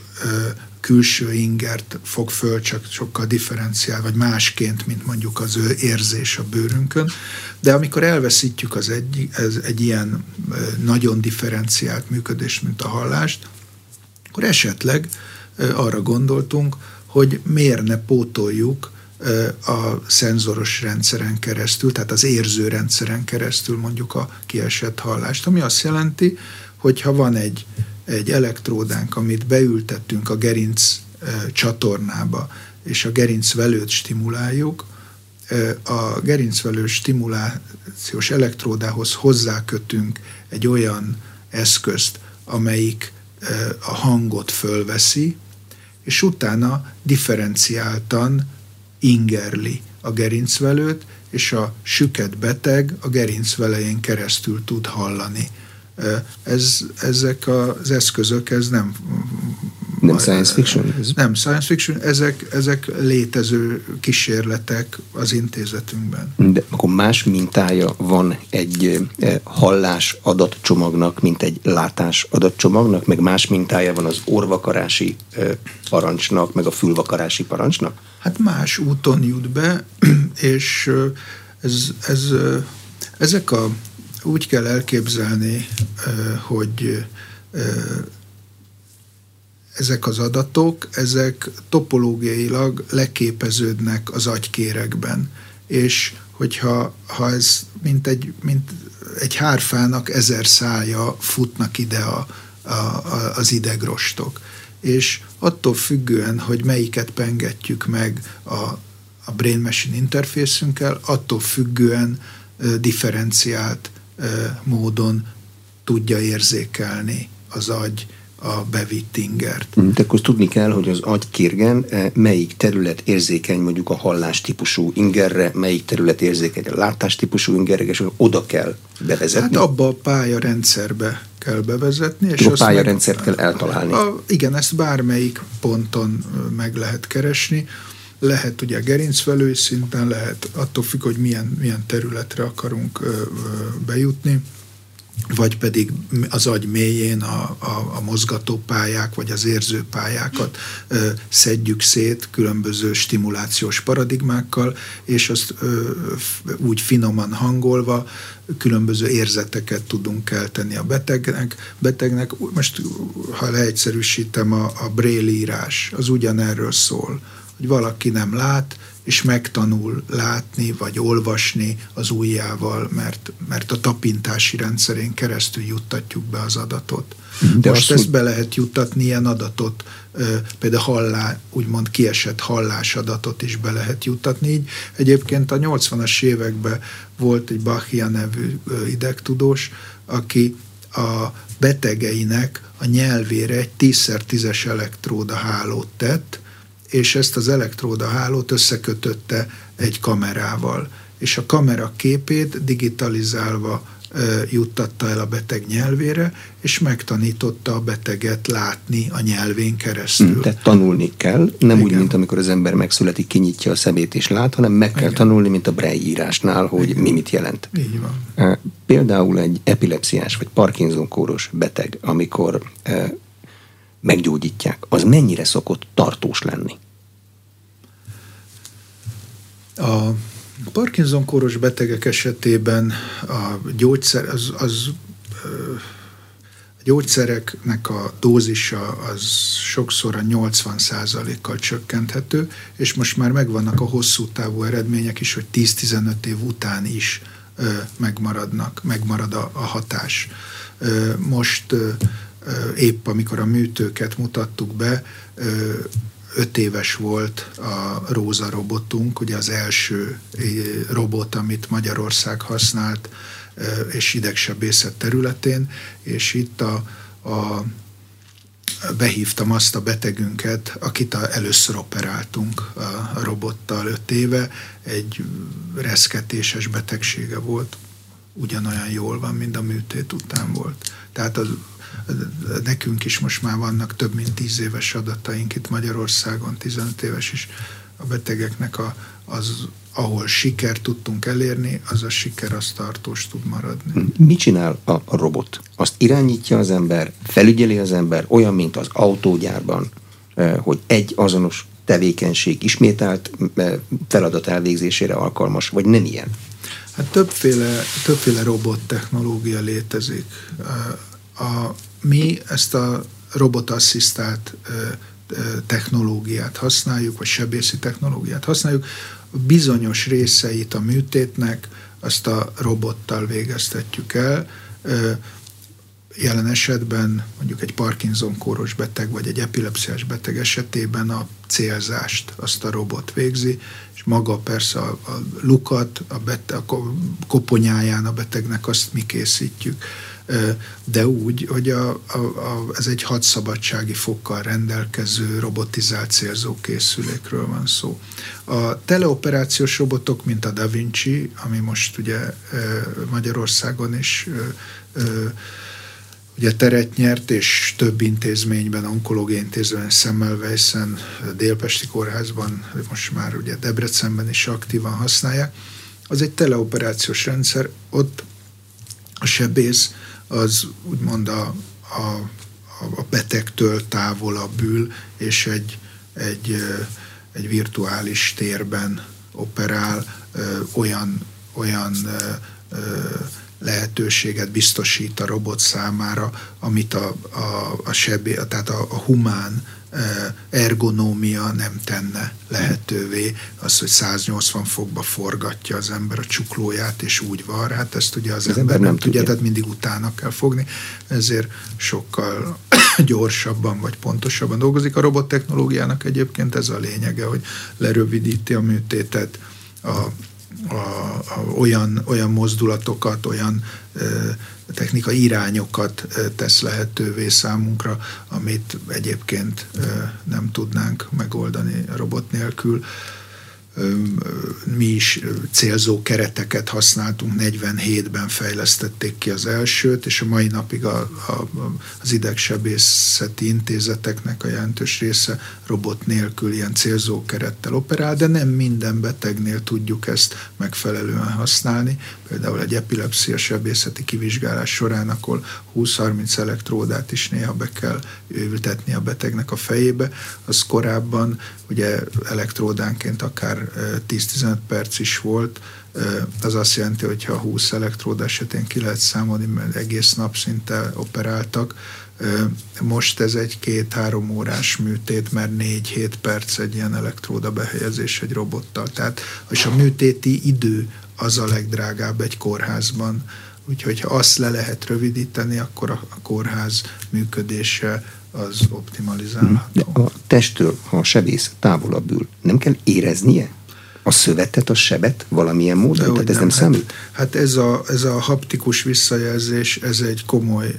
külső ingert fog föl, csak sokkal differenciál, vagy másként, mint mondjuk az ő érzés a bőrünkön. De amikor elveszítjük az egy, ez egy ilyen nagyon differenciált működést, mint a hallást, akkor esetleg arra gondoltunk, hogy miért ne pótoljuk a szenzoros rendszeren keresztül, tehát az érző rendszeren keresztül mondjuk a kiesett hallást, ami azt jelenti, hogy ha van egy, egy elektródánk, amit beültettünk a gerinc csatornába, és a gerincvelőt stimuláljuk, a gerincvelő stimulációs elektródához hozzákötünk egy olyan eszközt, amelyik a hangot fölveszi, és utána differenciáltan ingerli a gerincvelőt, és a süket beteg a gerincvelején keresztül tud hallani. Ez, ezek az eszközök, ez nem nem science fiction? Ez? Nem science fiction, ezek, ezek létező kísérletek az intézetünkben. De akkor más mintája van egy hallás adatcsomagnak, mint egy látás adatcsomagnak, meg más mintája van az orvakarási parancsnak, meg a fülvakarási parancsnak? Hát más úton jut be, <clears throat> és ez, ez, ezek a, úgy kell elképzelni, hogy ezek az adatok, ezek topológiailag leképeződnek az agykérekben, és hogyha ha ez mint egy, mint egy hárfának ezer szája futnak ide a, a, a, az idegrostok. És attól függően, hogy melyiket pengetjük meg a, a brain machine interfészünkkel, attól függően differenciált módon tudja érzékelni az agy a bevitt ingert. Mm, de akkor tudni kell, hogy az agykérgen eh, melyik terület érzékeny mondjuk a hallás típusú ingerre, melyik terület érzékeny a látás típusú ingerre, és oda kell bevezetni. Hát abba a pályarendszerbe kell bevezetni. És a pályarendszert meg, kell eltalálni. A, igen, ezt bármelyik ponton meg lehet keresni. Lehet ugye gerincvelői szinten, lehet attól függ, hogy milyen, milyen területre akarunk ö, ö, bejutni vagy pedig az agy mélyén a, a, a mozgatópályák, vagy az érzőpályákat ö, szedjük szét különböző stimulációs paradigmákkal, és azt ö, úgy finoman hangolva különböző érzeteket tudunk kelteni a betegnek. betegnek. Most, ha leegyszerűsítem, a, a Braille írás az ugyanerről szól, hogy valaki nem lát, és megtanul látni vagy olvasni az ujjával, mert, mert a tapintási rendszerén keresztül juttatjuk be az adatot. De Most ezt be lehet juttatni, ilyen adatot, például hallá, úgymond kiesett hallásadatot is be lehet juttatni. Így egyébként a 80-as években volt egy Bachia nevű idegtudós, aki a betegeinek a nyelvére egy 10x10-es elektróda hálót tett, és ezt az elektróda hálót összekötötte egy kamerával, és a kamera képét digitalizálva juttatta el a beteg nyelvére, és megtanította a beteget látni a nyelvén keresztül. Hm, tehát tanulni kell, nem Igen. úgy, mint amikor az ember megszületik, kinyitja a szemét és lát, hanem meg kell Igen. tanulni, mint a Braille írásnál, hogy Igen. mi mit jelent. Így van. Például egy epilepsziás vagy Parkinson kóros beteg, amikor meggyógyítják, az mennyire szokott tartós lenni? A Parkinson kóros betegek esetében a gyógyszer, az, az a gyógyszereknek a dózisa az sokszor a 80%-kal csökkenthető, és most már megvannak a hosszú távú eredmények is, hogy 10-15 év után is megmaradnak, megmarad a, a hatás. Most épp amikor a műtőket mutattuk be, öt éves volt a Róza robotunk, ugye az első robot, amit Magyarország használt, és idegsebészet területén, és itt a, a behívtam azt a betegünket, akit a, először operáltunk a, robottal öt éve, egy reszketéses betegsége volt, ugyanolyan jól van, mint a műtét után volt. Tehát az nekünk is most már vannak több mint 10 éves adataink itt Magyarországon, 15 éves is a betegeknek a, az, ahol siker tudtunk elérni, az a siker az tartós tud maradni. Mit csinál a, robot? Azt irányítja az ember, felügyeli az ember, olyan, mint az autógyárban, hogy egy azonos tevékenység ismételt feladat elvégzésére alkalmas, vagy nem ilyen? Hát többféle, többféle robot technológia létezik. A, mi ezt a robotasszisztált technológiát használjuk, vagy sebészi technológiát használjuk, bizonyos részeit a műtétnek azt a robottal végeztetjük el. Jelen esetben mondjuk egy Parkinson kóros beteg vagy egy epilepsziás beteg esetében a célzást azt a robot végzi, és maga persze a, a lukat, a, beteg, a koponyáján a betegnek azt mi készítjük de úgy, hogy a, a, a, ez egy hadszabadsági fokkal rendelkező robotizált célzókészülékről van szó. A teleoperációs robotok, mint a Da Vinci, ami most ugye Magyarországon is ugye teret nyert, és több intézményben, onkológiai intézményben, Semmelweisen, Délpesti Kórházban, most már ugye Debrecenben is aktívan használják. Az egy teleoperációs rendszer, ott a sebész az úgymond a, a, a betegtől távolabb ül, és egy, egy, egy virtuális térben operál, olyan, olyan lehetőséget biztosít a robot számára, amit a, a, a sebé, tehát a, a humán ergonómia nem tenne lehetővé. Az, hogy 180 fokba forgatja az ember a csuklóját, és úgy van, hát ezt ugye az, az ember, ember nem, tudja, tehát mindig utána kell fogni, ezért sokkal <coughs> gyorsabban vagy pontosabban dolgozik. A robot technológiának egyébként ez a lényege, hogy lerövidíti a műtétet, a, a, a, olyan, olyan mozdulatokat, olyan technikai irányokat tesz lehetővé számunkra, amit egyébként nem tudnánk megoldani robot nélkül mi is célzó kereteket használtunk, 47-ben fejlesztették ki az elsőt, és a mai napig a, a, az idegsebészeti intézeteknek a jelentős része robot nélkül ilyen célzó kerettel operál, de nem minden betegnél tudjuk ezt megfelelően használni. Például egy epilepszia sebészeti kivizsgálás során, akkor 20-30 elektródát is néha be kell ültetni a betegnek a fejébe, az korábban ugye elektródánként akár 10-15 perc is volt, az azt jelenti, hogy ha 20 elektród esetén ki lehet számolni, mert egész nap szinte operáltak, most ez egy két-három órás műtét, mert négy-hét perc egy ilyen elektróda behelyezés egy robottal. Tehát, és a műtéti idő az a legdrágább egy kórházban. Úgyhogy ha azt le lehet rövidíteni, akkor a kórház működése az optimalizálható. De a testtől, ha a sebész távolabb ül, nem kell éreznie? a szövetet, a sebet valamilyen módon? De Tehát ez nem, nem számít? Hát, hát ez, a, ez a haptikus visszajelzés, ez egy komoly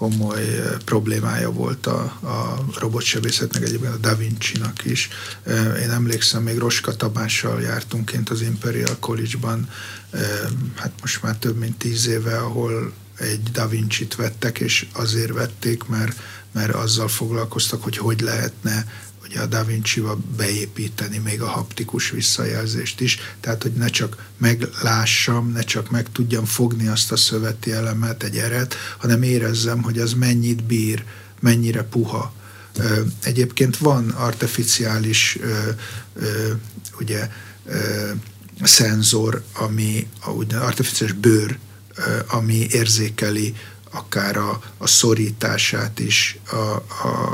komoly problémája volt a, a robotsebészetnek, egyébként a Da Vinci-nak is. Én emlékszem, még Roska Tabással jártunk kint az Imperial College-ban, hát most már több mint tíz éve, ahol egy Da Vinci-t vettek, és azért vették, mert, mert azzal foglalkoztak, hogy hogy lehetne ugye a Da Vinci-ba beépíteni még a haptikus visszajelzést is, tehát hogy ne csak meglássam, ne csak meg tudjam fogni azt a szöveti elemet, egy eret, hanem érezzem, hogy az mennyit bír, mennyire puha. Egyébként van artificiális ugye szenzor, ami artificiális bőr, ami érzékeli akár a, a szorítását is a, a,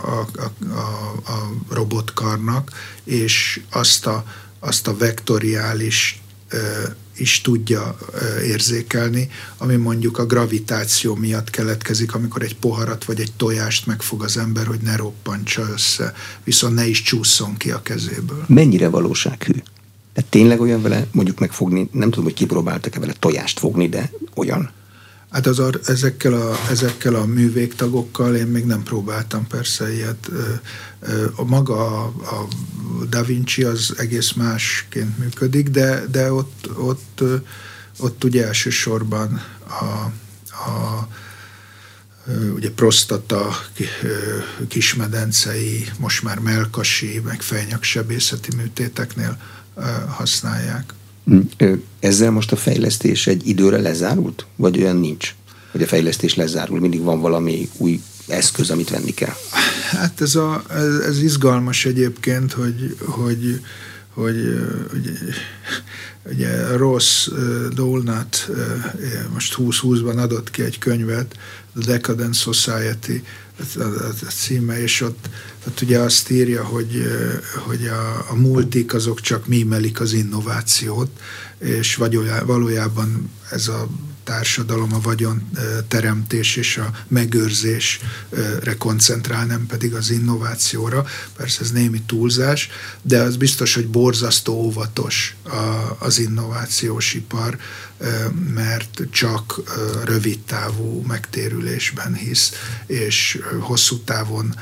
a, a, a robotkarnak, és azt a, azt a vektoriális is tudja érzékelni, ami mondjuk a gravitáció miatt keletkezik, amikor egy poharat vagy egy tojást megfog az ember, hogy ne roppantsa össze, viszont ne is csúszson ki a kezéből. Mennyire valósághű? Tehát tényleg olyan vele mondjuk megfogni, nem tudom, hogy kipróbáltak-e vele tojást fogni, de olyan? Hát az, ezekkel, a, ezekkel a művégtagokkal én még nem próbáltam persze ilyet. A maga a, a Da Vinci az egész másként működik, de, de ott, ott, ott ugye elsősorban a, a ugye prostata, kismedencei, most már melkasi, meg fejnyaksebészeti műtéteknél használják. Ezzel most a fejlesztés egy időre lezárult? Vagy olyan nincs, hogy a fejlesztés lezárul? Mindig van valami új eszköz, amit venni kell? Hát ez, a, ez, ez izgalmas egyébként, hogy, hogy, hogy, hogy ugye Ross Dolnat most 20-20-ban adott ki egy könyvet, The Decadent Society, címe, és ott, ott ugye azt írja, hogy, hogy a, a multik azok csak mímelik az innovációt, és valójában ez a társadalom a vagyon teremtés és a megőrzésre koncentrál, nem pedig az innovációra. Persze ez némi túlzás, de az biztos, hogy borzasztó óvatos az innovációs ipar, mert csak rövid távú megtérülésben hisz, és hosszú távon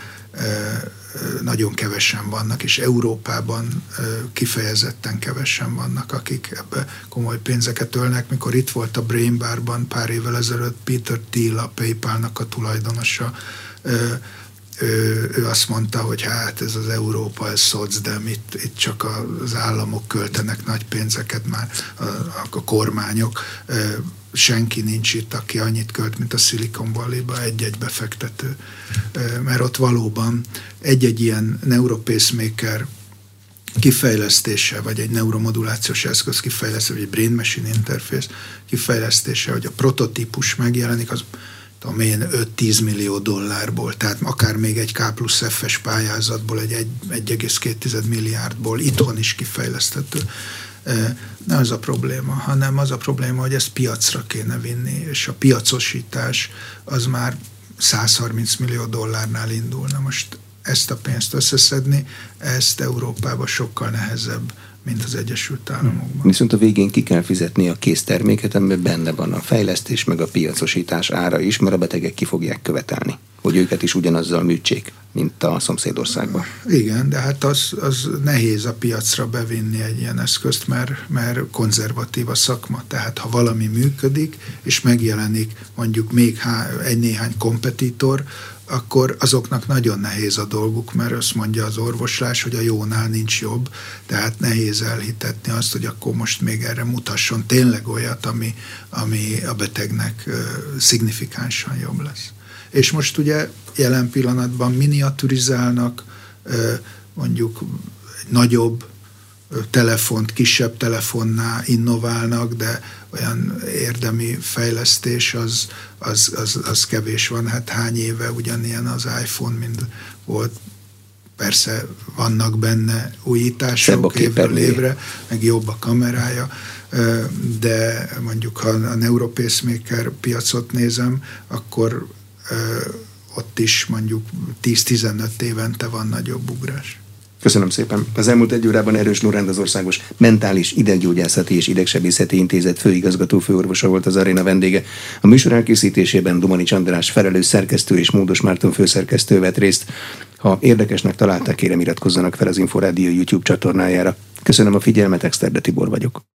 nagyon kevesen vannak, és Európában kifejezetten kevesen vannak, akik ebbe komoly pénzeket ölnek. Mikor itt volt a Brain Barban pár évvel ezelőtt Peter Thiel, a PayPal-nak a tulajdonosa, ő, ő azt mondta, hogy hát ez az Európa, ez szoc, de itt, itt csak az államok költenek nagy pénzeket, már a, a kormányok senki nincs itt, aki annyit költ, mint a Silicon Valley-ba egy-egy befektető. Mert ott valóban egy-egy ilyen neuropacemaker kifejlesztése, vagy egy neuromodulációs eszköz kifejlesztése, vagy egy brain-machine interface kifejlesztése, hogy a prototípus megjelenik, az tudom én, 5-10 millió dollárból, tehát akár még egy K plusz F-es pályázatból, egy 1,2 milliárdból. Itthon is kifejleszthető nem az a probléma, hanem az a probléma, hogy ezt piacra kéne vinni, és a piacosítás az már 130 millió dollárnál indulna. Most ezt a pénzt összeszedni, ezt Európában sokkal nehezebb, mint az Egyesült Államokban. Viszont a végén ki kell fizetni a készterméket, amiben benne van a fejlesztés, meg a piacosítás ára is, mert a betegek ki fogják követelni, hogy őket is ugyanazzal műtsék, mint a szomszédországban. Igen, de hát az, az nehéz a piacra bevinni egy ilyen eszközt, mert, mert konzervatív a szakma. Tehát ha valami működik, és megjelenik mondjuk még egy-néhány kompetitor, akkor azoknak nagyon nehéz a dolguk, mert azt mondja az orvoslás, hogy a jónál nincs jobb, tehát nehéz elhitetni azt, hogy akkor most még erre mutasson tényleg olyat, ami, ami a betegnek szignifikánsan jobb lesz. És most ugye jelen pillanatban miniaturizálnak, mondjuk egy nagyobb telefont kisebb telefonnál innoválnak, de olyan érdemi fejlesztés az, az, az, az kevés van. Hát hány éve ugyanilyen az iPhone, mint volt? Persze vannak benne újítások évről évre, meg jobb a kamerája, de mondjuk ha a Neuropacemaker piacot nézem, akkor ott is mondjuk 10-15 évente van nagyobb ugrás. Köszönöm szépen. Az elmúlt egy órában Erős Lorend az Országos Mentális Ideggyógyászati és Idegsebészeti Intézet főigazgató főorvosa volt az aréna vendége. A műsor elkészítésében Dumani András felelős szerkesztő és Módos Márton főszerkesztő vett részt. Ha érdekesnek találták, kérem iratkozzanak fel az Inforádió YouTube csatornájára. Köszönöm a figyelmet, Exterde Tibor vagyok.